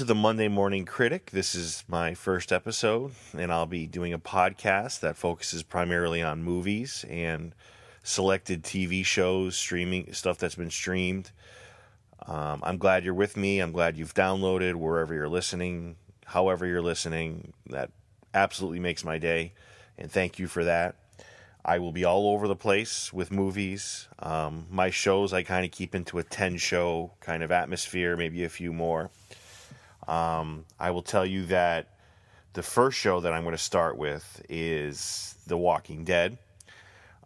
To the Monday Morning Critic. This is my first episode, and I'll be doing a podcast that focuses primarily on movies and selected TV shows, streaming stuff that's been streamed. Um, I'm glad you're with me. I'm glad you've downloaded wherever you're listening, however you're listening. That absolutely makes my day, and thank you for that. I will be all over the place with movies. Um, my shows I kind of keep into a 10 show kind of atmosphere, maybe a few more. Um, I will tell you that the first show that I'm going to start with is The Walking Dead.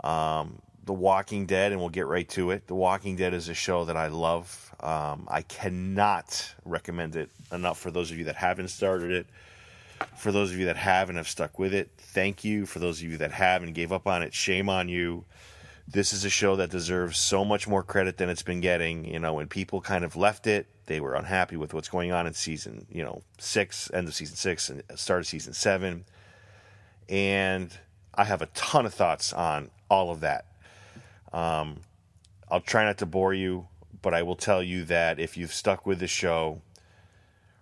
Um, the Walking Dead, and we'll get right to it. The Walking Dead is a show that I love. Um, I cannot recommend it enough for those of you that haven't started it. For those of you that have and have stuck with it, thank you. For those of you that have and gave up on it, shame on you. This is a show that deserves so much more credit than it's been getting. You know, when people kind of left it, they were unhappy with what's going on in season, you know, six, end of season six, and start of season seven. And I have a ton of thoughts on all of that. Um, I'll try not to bore you, but I will tell you that if you've stuck with the show,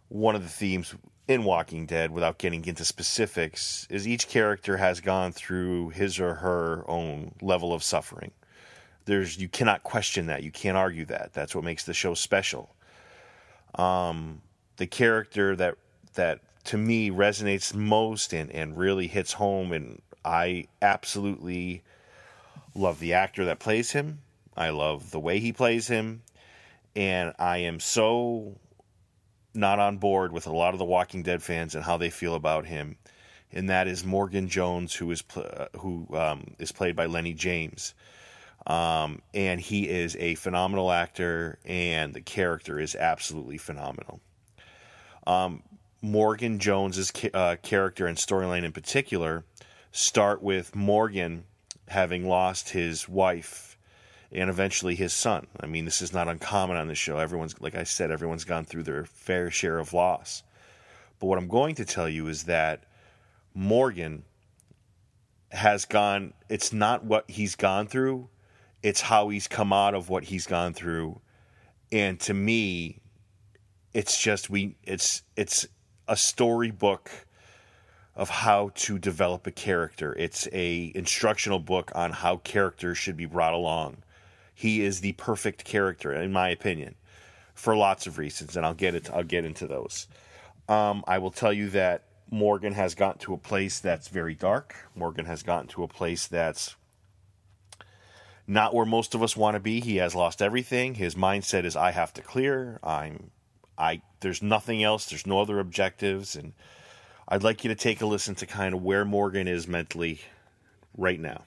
one of the themes in Walking Dead, without getting into specifics, is each character has gone through his or her own level of suffering. There's you cannot question that. You can't argue that. That's what makes the show special. Um, the character that that to me resonates most and, and really hits home and I absolutely love the actor that plays him. I love the way he plays him. And I am so not on board with a lot of the Walking Dead fans and how they feel about him. And that is Morgan Jones, who is pl- uh, who um, is played by Lenny James. Um, and he is a phenomenal actor, and the character is absolutely phenomenal. Um, Morgan Jones's ca- uh, character and storyline in particular start with Morgan having lost his wife and eventually his son. I mean, this is not uncommon on the show. Everyone's, like I said, everyone's gone through their fair share of loss. But what I'm going to tell you is that Morgan has gone, it's not what he's gone through, it's how he's come out of what he's gone through. And to me, it's just we it's it's a storybook of how to develop a character. It's a instructional book on how characters should be brought along. He is the perfect character, in my opinion, for lots of reasons, and I'll get it. I'll get into those. Um, I will tell you that Morgan has gotten to a place that's very dark. Morgan has gotten to a place that's not where most of us want to be. He has lost everything. His mindset is, "I have to clear. I'm, I. There's nothing else. There's no other objectives." And I'd like you to take a listen to kind of where Morgan is mentally right now.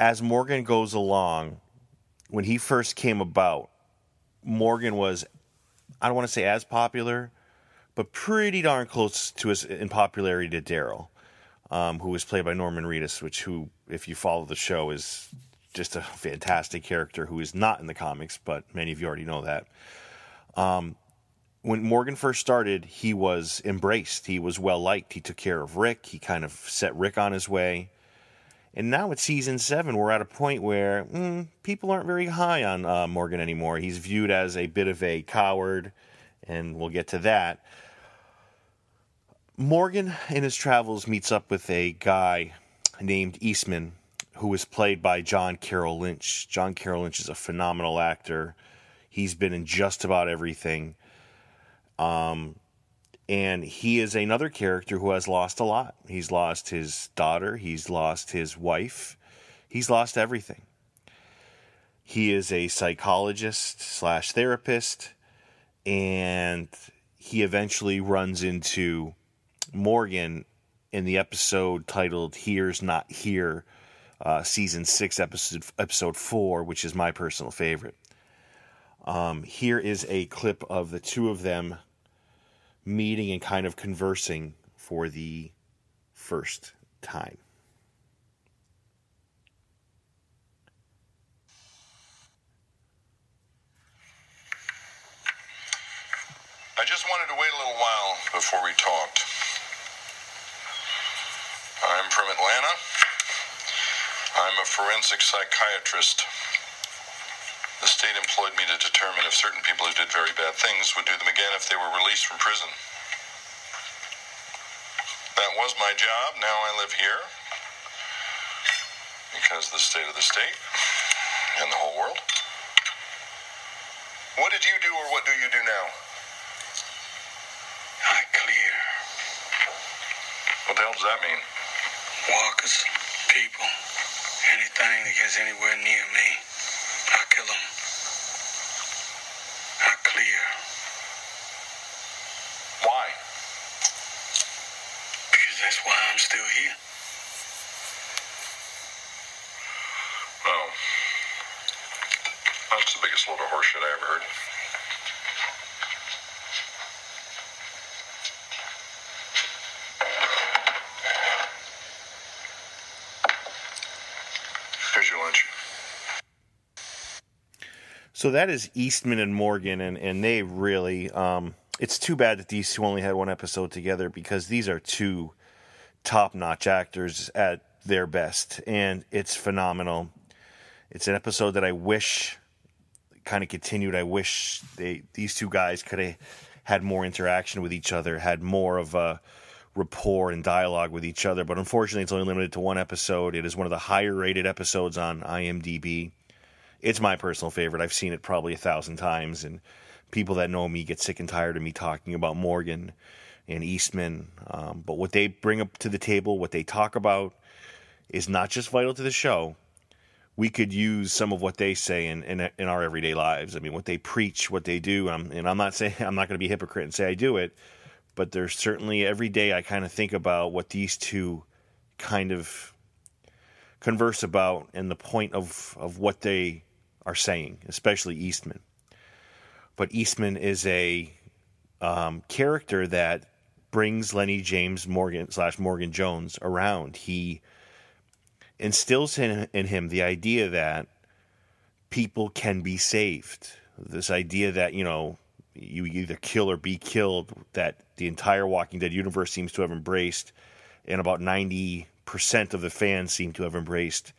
as Morgan goes along, when he first came about, Morgan was, I don't want to say as popular, but pretty darn close to his in popularity to Daryl, um, who was played by Norman Reedus, which who, if you follow the show, is just a fantastic character who is not in the comics, but many of you already know that. Um, when Morgan first started, he was embraced. He was well liked. He took care of Rick. He kind of set Rick on his way. And now at season seven, we're at a point where mm, people aren't very high on uh, Morgan anymore. He's viewed as a bit of a coward, and we'll get to that. Morgan, in his travels, meets up with a guy named Eastman, who is played by John Carroll Lynch. John Carroll Lynch is a phenomenal actor. He's been in just about everything. Um, And he is another character who has lost a lot. He's lost his daughter, he's lost his wife, he's lost everything. He is a psychologist slash therapist, and he eventually runs into Morgan in the episode titled "Here's Not Here," uh, season six, episode episode four, which is my personal favorite. Um, here is a clip of the two of them meeting and kind of conversing for the first time. I just wanted to wait a little while before we talked. I'm from Atlanta. I'm a forensic psychiatrist. The state employed me to determine if certain people who did very bad things would do them again if they were released from prison. That was my job. Now I live here because of the state of the state and the whole world. What did you do or what do you do now? I clear What the hell does that mean? walkers, people, anything that gets anywhere near me. I kill them. I clear Why? because that's why I'm still here. Oh. That's the biggest load of horseshit I ever heard. Here's your lunch. So that is Eastman and Morgan, and, and they really. Um, it's too bad that these two only had one episode together because these are two top notch actors at their best, and it's phenomenal. It's an episode that I wish kind of continued. I wish they these two guys could have had more interaction with each other, had more of a rapport and dialogue with each other. But unfortunately, it's only limited to one episode. It is one of the higher rated episodes on IMDb it's my personal favorite. I've seen it probably a thousand times, and people that know me get sick and tired of me talking about Morgan and Eastman. Um, but what they bring up to the table, what they talk about, is not just vital to the show. We could use some of what they say in, in, in our everyday lives. I mean, what they preach, what they do. Um, and I'm not saying I'm not going to be a hypocrite and say I do it, but there's certainly every day I kind of think about what these two kind of converse about and the point of, of what they are saying, especially Eastman. But Eastman is a um, character that brings Lenny James Morgan slash Morgan Jones around. He instills in, in him the idea that people can be saved. This idea that, you know, you either kill or be killed, that the entire Walking Dead universe seems to have embraced, and about 90% of the fans seem to have embraced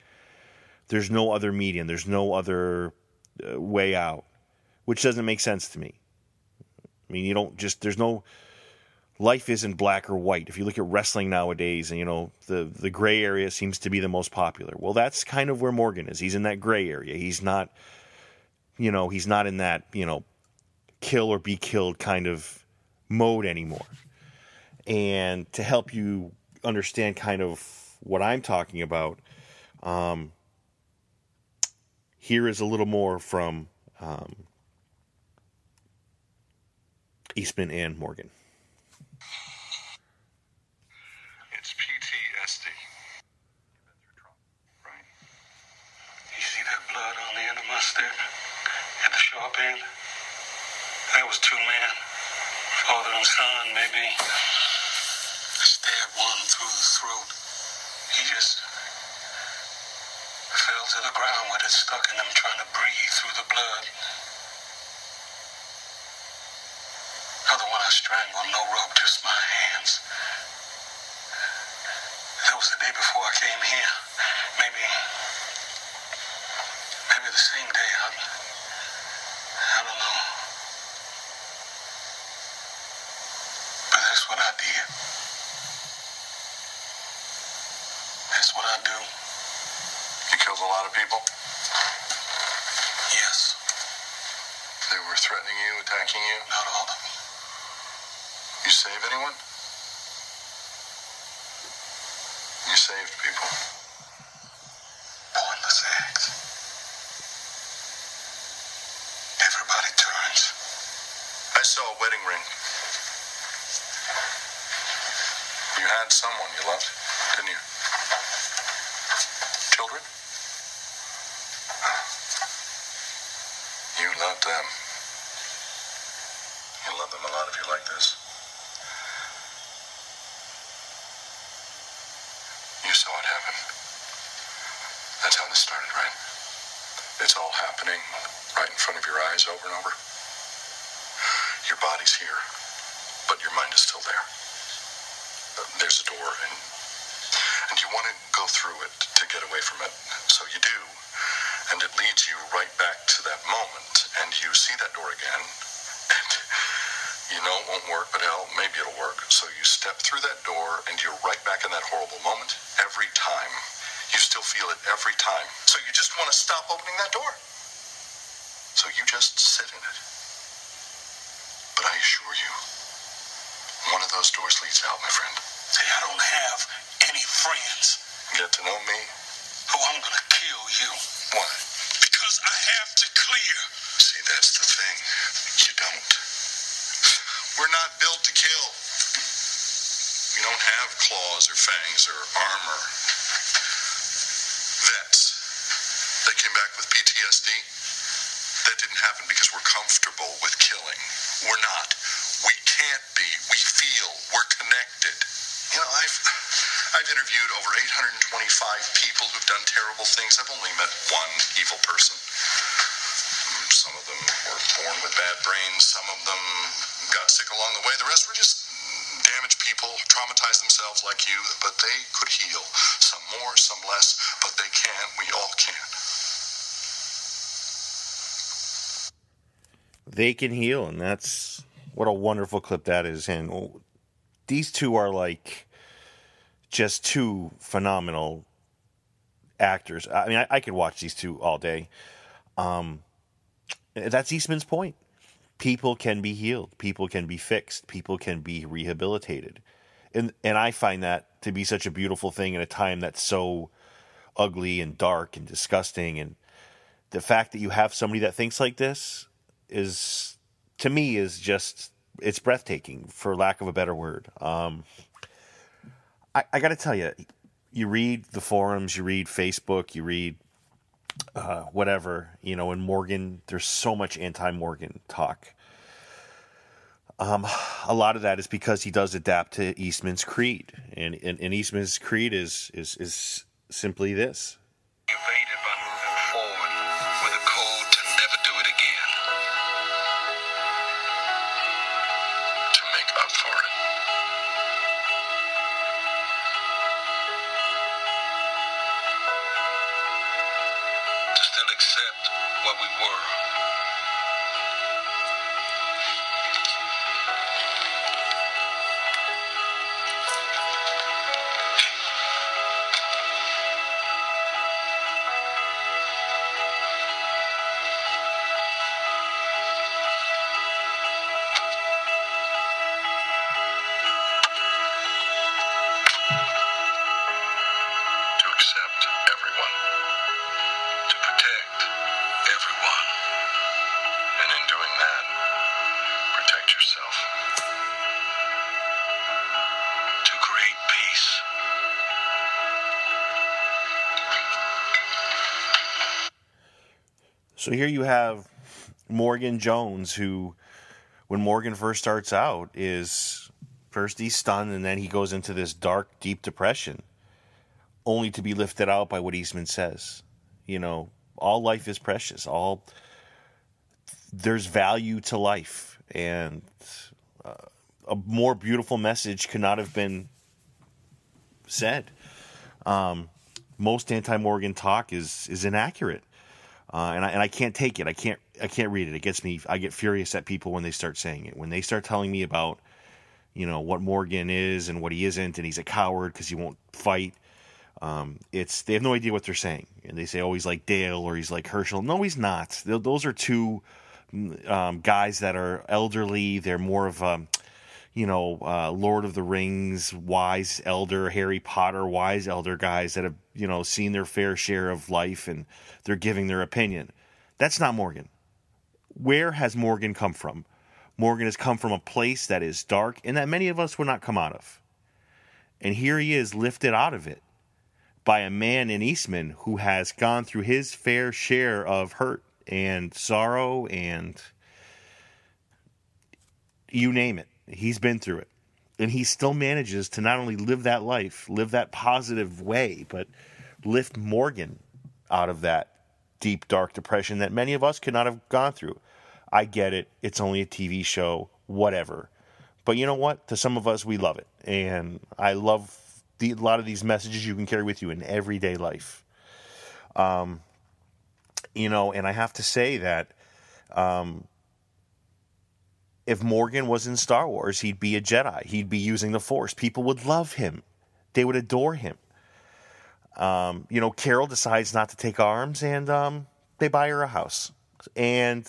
there's no other medium. There's no other uh, way out, which doesn't make sense to me. I mean, you don't just there's no life isn't black or white. If you look at wrestling nowadays, and you know the the gray area seems to be the most popular. Well, that's kind of where Morgan is. He's in that gray area. He's not, you know, he's not in that you know kill or be killed kind of mode anymore. And to help you understand kind of what I'm talking about. Um, here is a little more from um, Eastman and Morgan. It's PTSD. Right? You see that blood on the end of my stick? At the sharp end? That was two men. Father and son, maybe. Stabbed one through the throat. He just fell to the ground with it stuck in him, trying to breathe through the blood. Other one I strangled, no rope, just my hands. That was the day before I came here. Maybe, maybe the same day. I, I don't know. But that's what I did. That's what I do. You killed a lot of people. Yes, They were threatening you, attacking you. not all of them. You save anyone? You saved people. Pointless acts. Everybody turns. I saw a wedding ring. You had someone you loved, didn't you? Children? You loved them. You love them a lot if you're like this. You saw it happen. That's how this started, right? It's all happening right in front of your eyes over and over. Your body's here, but your mind is still there. Uh, There's a door, and and you want to go through it to get away from it. So you do, and it leads you right back to that moment, and you see that door again, and you know it won't work, but hell, maybe it'll work. So you step through that door, and you're right back in that horrible moment every time. You still feel it every time. So you just want to stop opening that door. So you just sit in it. But I assure you, one of those doors leads out, my friend. See, I don't have any friends. Get to know me. Oh, I'm gonna kill you. Why? Because I have to clear. See, that's the thing. You don't. We're not built to kill. We don't have claws or fangs or armor. Vets. They came back with PTSD. That didn't happen because we're comfortable with killing. We're not. We can't be. We feel. We're connected. You know, I've I've interviewed over 825 people who've done terrible things. I've only met one evil person. Mm, some of them were born with bad brains. Some of them got sick along the way. The rest were just damaged people, traumatized themselves like you, but they could heal. Some more, some less, but they can. We all can. They can heal, and that's what a wonderful clip that is. And these two are like just two phenomenal actors. I mean, I, I could watch these two all day. Um, that's Eastman's point. People can be healed. People can be fixed. People can be rehabilitated, and and I find that to be such a beautiful thing in a time that's so ugly and dark and disgusting. And the fact that you have somebody that thinks like this is to me is just it's breathtaking for lack of a better word. Um i, I gotta tell you you read the forums you read facebook you read uh, whatever you know in morgan there's so much anti-morgan talk. Um, a lot of that is because he does adapt to eastman's creed and, and, and eastman's creed is, is is simply this. By moving forward with a code to never do it again. So here you have Morgan Jones, who, when Morgan first starts out, is first he's stunned and then he goes into this dark, deep depression, only to be lifted out by what Eastman says. You know, all life is precious. All there's value to life, and uh, a more beautiful message could not have been said. Um, most anti-Morgan talk is is inaccurate uh, and I and I can't take it. I can't I can't read it. It gets me. I get furious at people when they start saying it. When they start telling me about, you know, what Morgan is and what he isn't, and he's a coward because he won't fight. Um, it's they have no idea what they're saying, and they say, "Oh, he's like Dale or he's like Hershel." No, he's not. Those are two um, guys that are elderly. They're more of um, you know, uh, Lord of the Rings, wise elder, Harry Potter, wise elder guys that have, you know, seen their fair share of life and they're giving their opinion. That's not Morgan. Where has Morgan come from? Morgan has come from a place that is dark and that many of us would not come out of. And here he is lifted out of it by a man in Eastman who has gone through his fair share of hurt and sorrow and you name it. He's been through it. And he still manages to not only live that life, live that positive way, but lift Morgan out of that deep, dark depression that many of us could not have gone through. I get it. It's only a TV show, whatever. But you know what? To some of us, we love it. And I love the, a lot of these messages you can carry with you in everyday life. Um, you know, and I have to say that um, if Morgan was in Star Wars, he'd be a Jedi. He'd be using the Force. People would love him. They would adore him. Um, you know, Carol decides not to take arms, and um, they buy her a house. And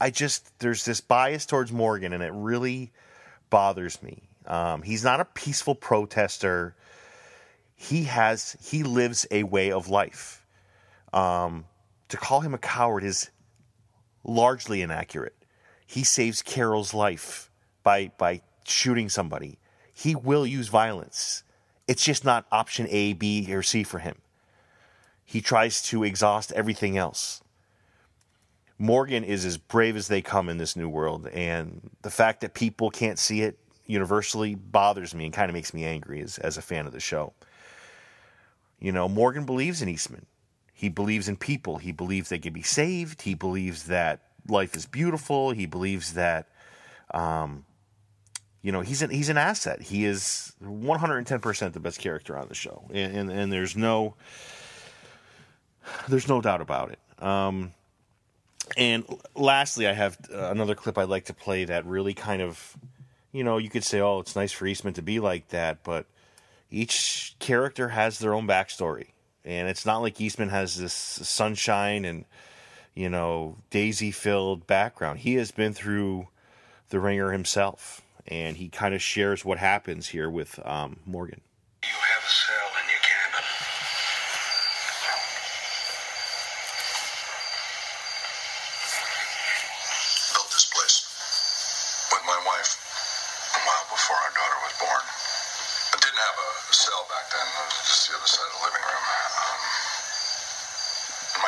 I just there's this bias towards Morgan, and it really bothers me. Um, he's not a peaceful protester. He has he lives a way of life. Um, to call him a coward is largely inaccurate. He saves Carol's life by by shooting somebody. He will use violence. It's just not option A, B, or C for him. He tries to exhaust everything else. Morgan is as brave as they come in this new world, and the fact that people can't see it universally bothers me and kind of makes me angry as, as a fan of the show. You know, Morgan believes in Eastman. He believes in people. He believes they can be saved. He believes that life is beautiful. He believes that, um, you know, he's an he's an asset. He is 110 percent the best character on the show, and, and, and there's no there's no doubt about it. Um, and lastly, I have another clip I'd like to play that really kind of, you know, you could say, oh, it's nice for Eastman to be like that, but each character has their own backstory. And it's not like Eastman has this sunshine and, you know, daisy filled background. He has been through the wringer himself, and he kind of shares what happens here with um, Morgan.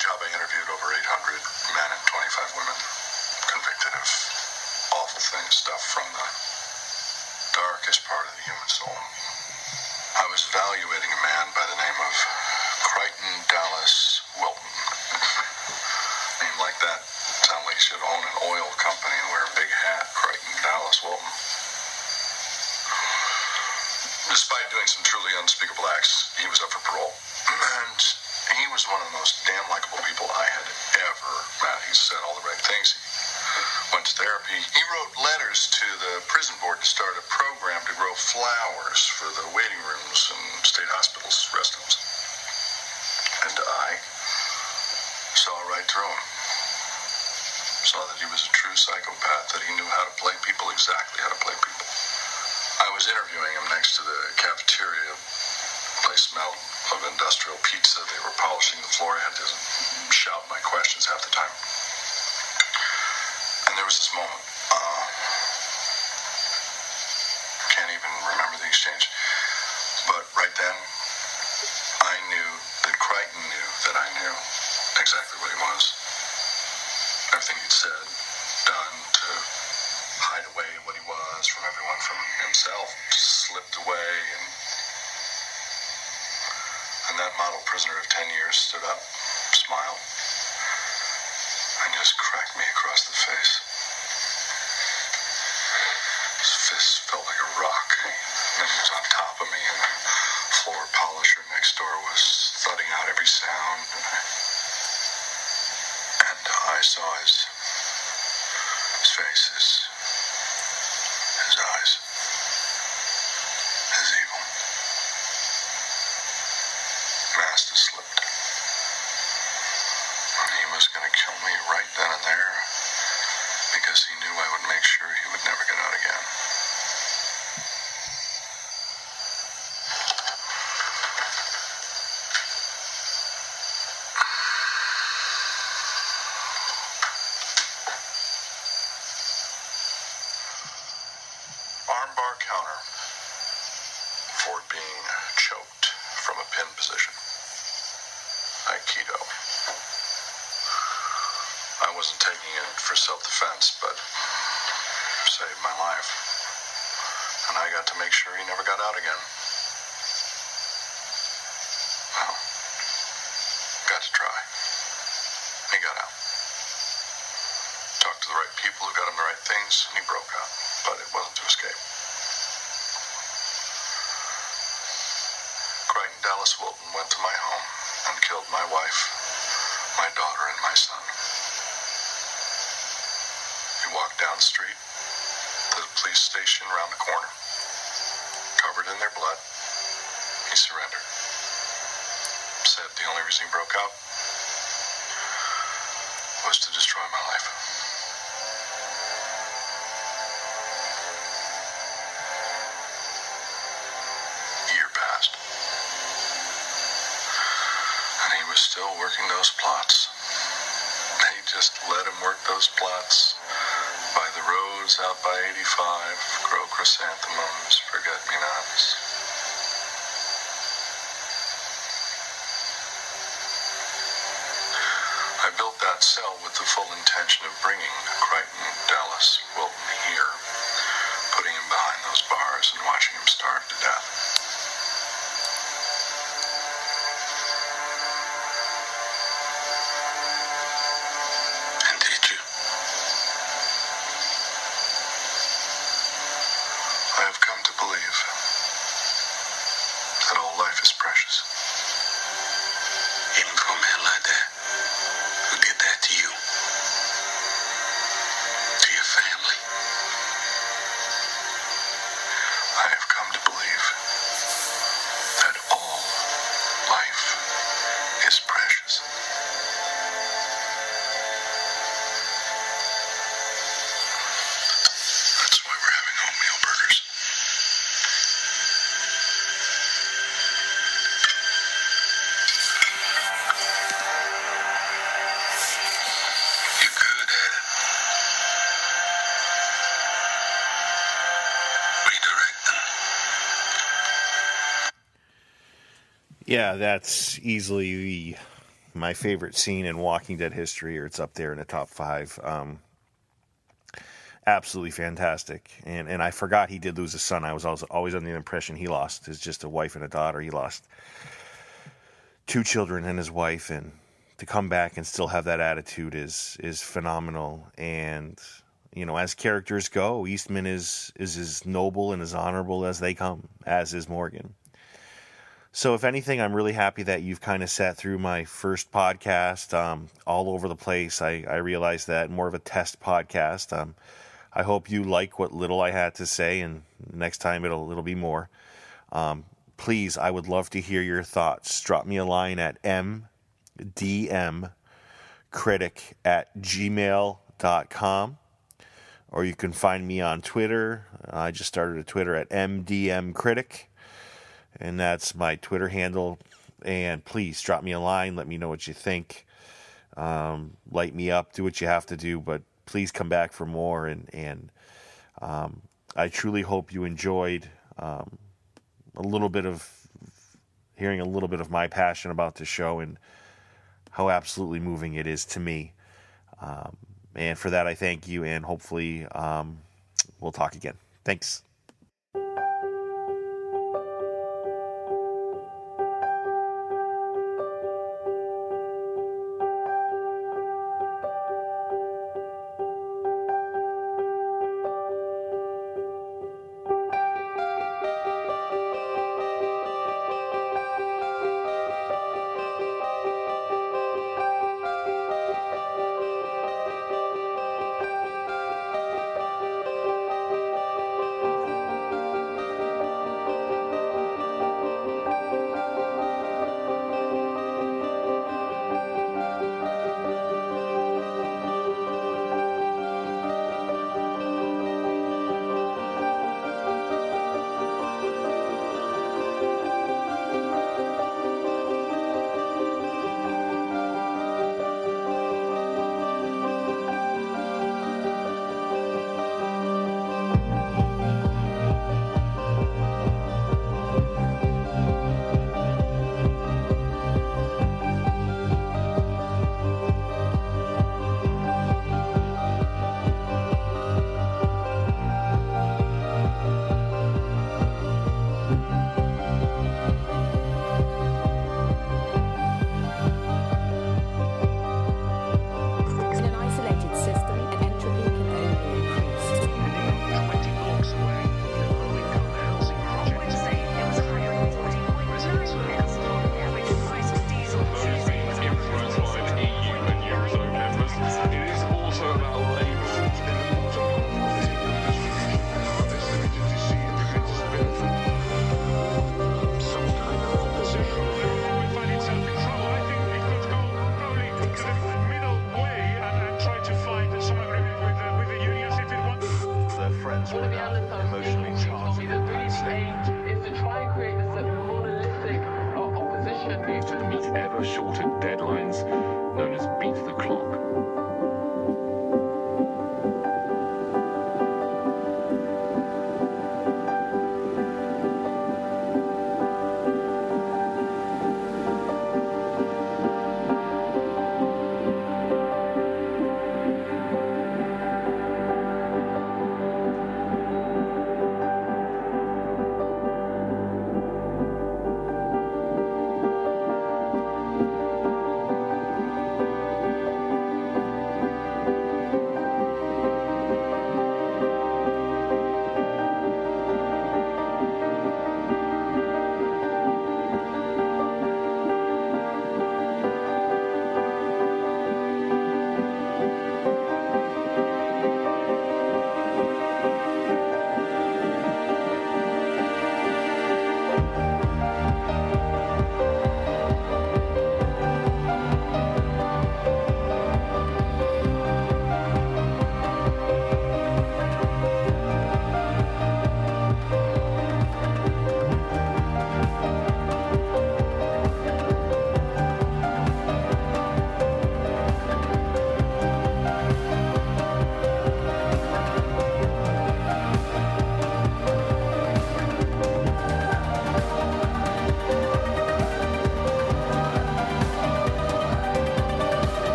Job, I interviewed over 800 men and 25 women convicted of awful things, stuff from the darkest part of the human soul. I was evaluating a man by the name of Crichton Dallas Wilton. Name like that sound like he should own an oil company and wear a big hat. Crichton Dallas Wilton. Despite doing some truly unspeakable acts, he was up for parole. And he was one of the most damn likable people I had ever met. He said all the right things. He went to therapy. He wrote letters to the prison board to start a program to grow flowers for the waiting rooms and state hospitals, rest homes. And I saw right through him. Saw that he was a true psychopath, that he knew how to play people exactly how to play people. I was interviewing him next to the cafeteria. Smelled of industrial pizza. They were polishing the floor. I had to shout my questions half the time. And there was this moment. Uh, can't even remember the exchange. But right then, I knew that Crichton knew that I knew exactly what he was. Everything he'd said, done to hide away what he was from everyone, from himself, slipped away. And that model prisoner of 10 years stood up, smiled, Mask has slipped. And he was going to kill me right then and there because he knew I would make sure he would never get out again. armbar counter for being choked from a pin position. Aikido. I wasn't taking it for self-defense, but saved my life. And I got to make sure he never got out again. Well, got to try. He got out. Talked to the right people who got him the right things, and he broke out. But it wasn't to escape. Wilton went to my home and killed my wife, my daughter, and my son. He walked down the street to the police station around the corner. Covered in their blood, he surrendered. Said the only reason he broke out was to destroy my life. Those plots by the roads out by 85, grow chrysanthemums, forget me nots. I built that cell with the full intention of bringing Yeah, that's easily the, my favorite scene in Walking Dead history, or it's up there in the top five. Um, absolutely fantastic, and and I forgot he did lose a son. I was always, always under the impression he lost his just a wife and a daughter. He lost two children and his wife, and to come back and still have that attitude is is phenomenal. And you know, as characters go, Eastman is is as noble and as honorable as they come, as is Morgan. So, if anything, I'm really happy that you've kind of sat through my first podcast um, all over the place. I, I realize that more of a test podcast. Um, I hope you like what little I had to say, and next time it'll it'll be more. Um, please, I would love to hear your thoughts. Drop me a line at mdmcritic at gmail.com or you can find me on Twitter. I just started a Twitter at mdmcritic and that's my Twitter handle. And please drop me a line. Let me know what you think. Um, light me up. Do what you have to do, but please come back for more. And and um, I truly hope you enjoyed um, a little bit of hearing a little bit of my passion about the show and how absolutely moving it is to me. Um, and for that, I thank you. And hopefully, um, we'll talk again. Thanks.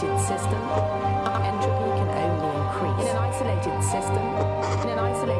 isolated system, entropy can only increase. In an isolated system, in an isolated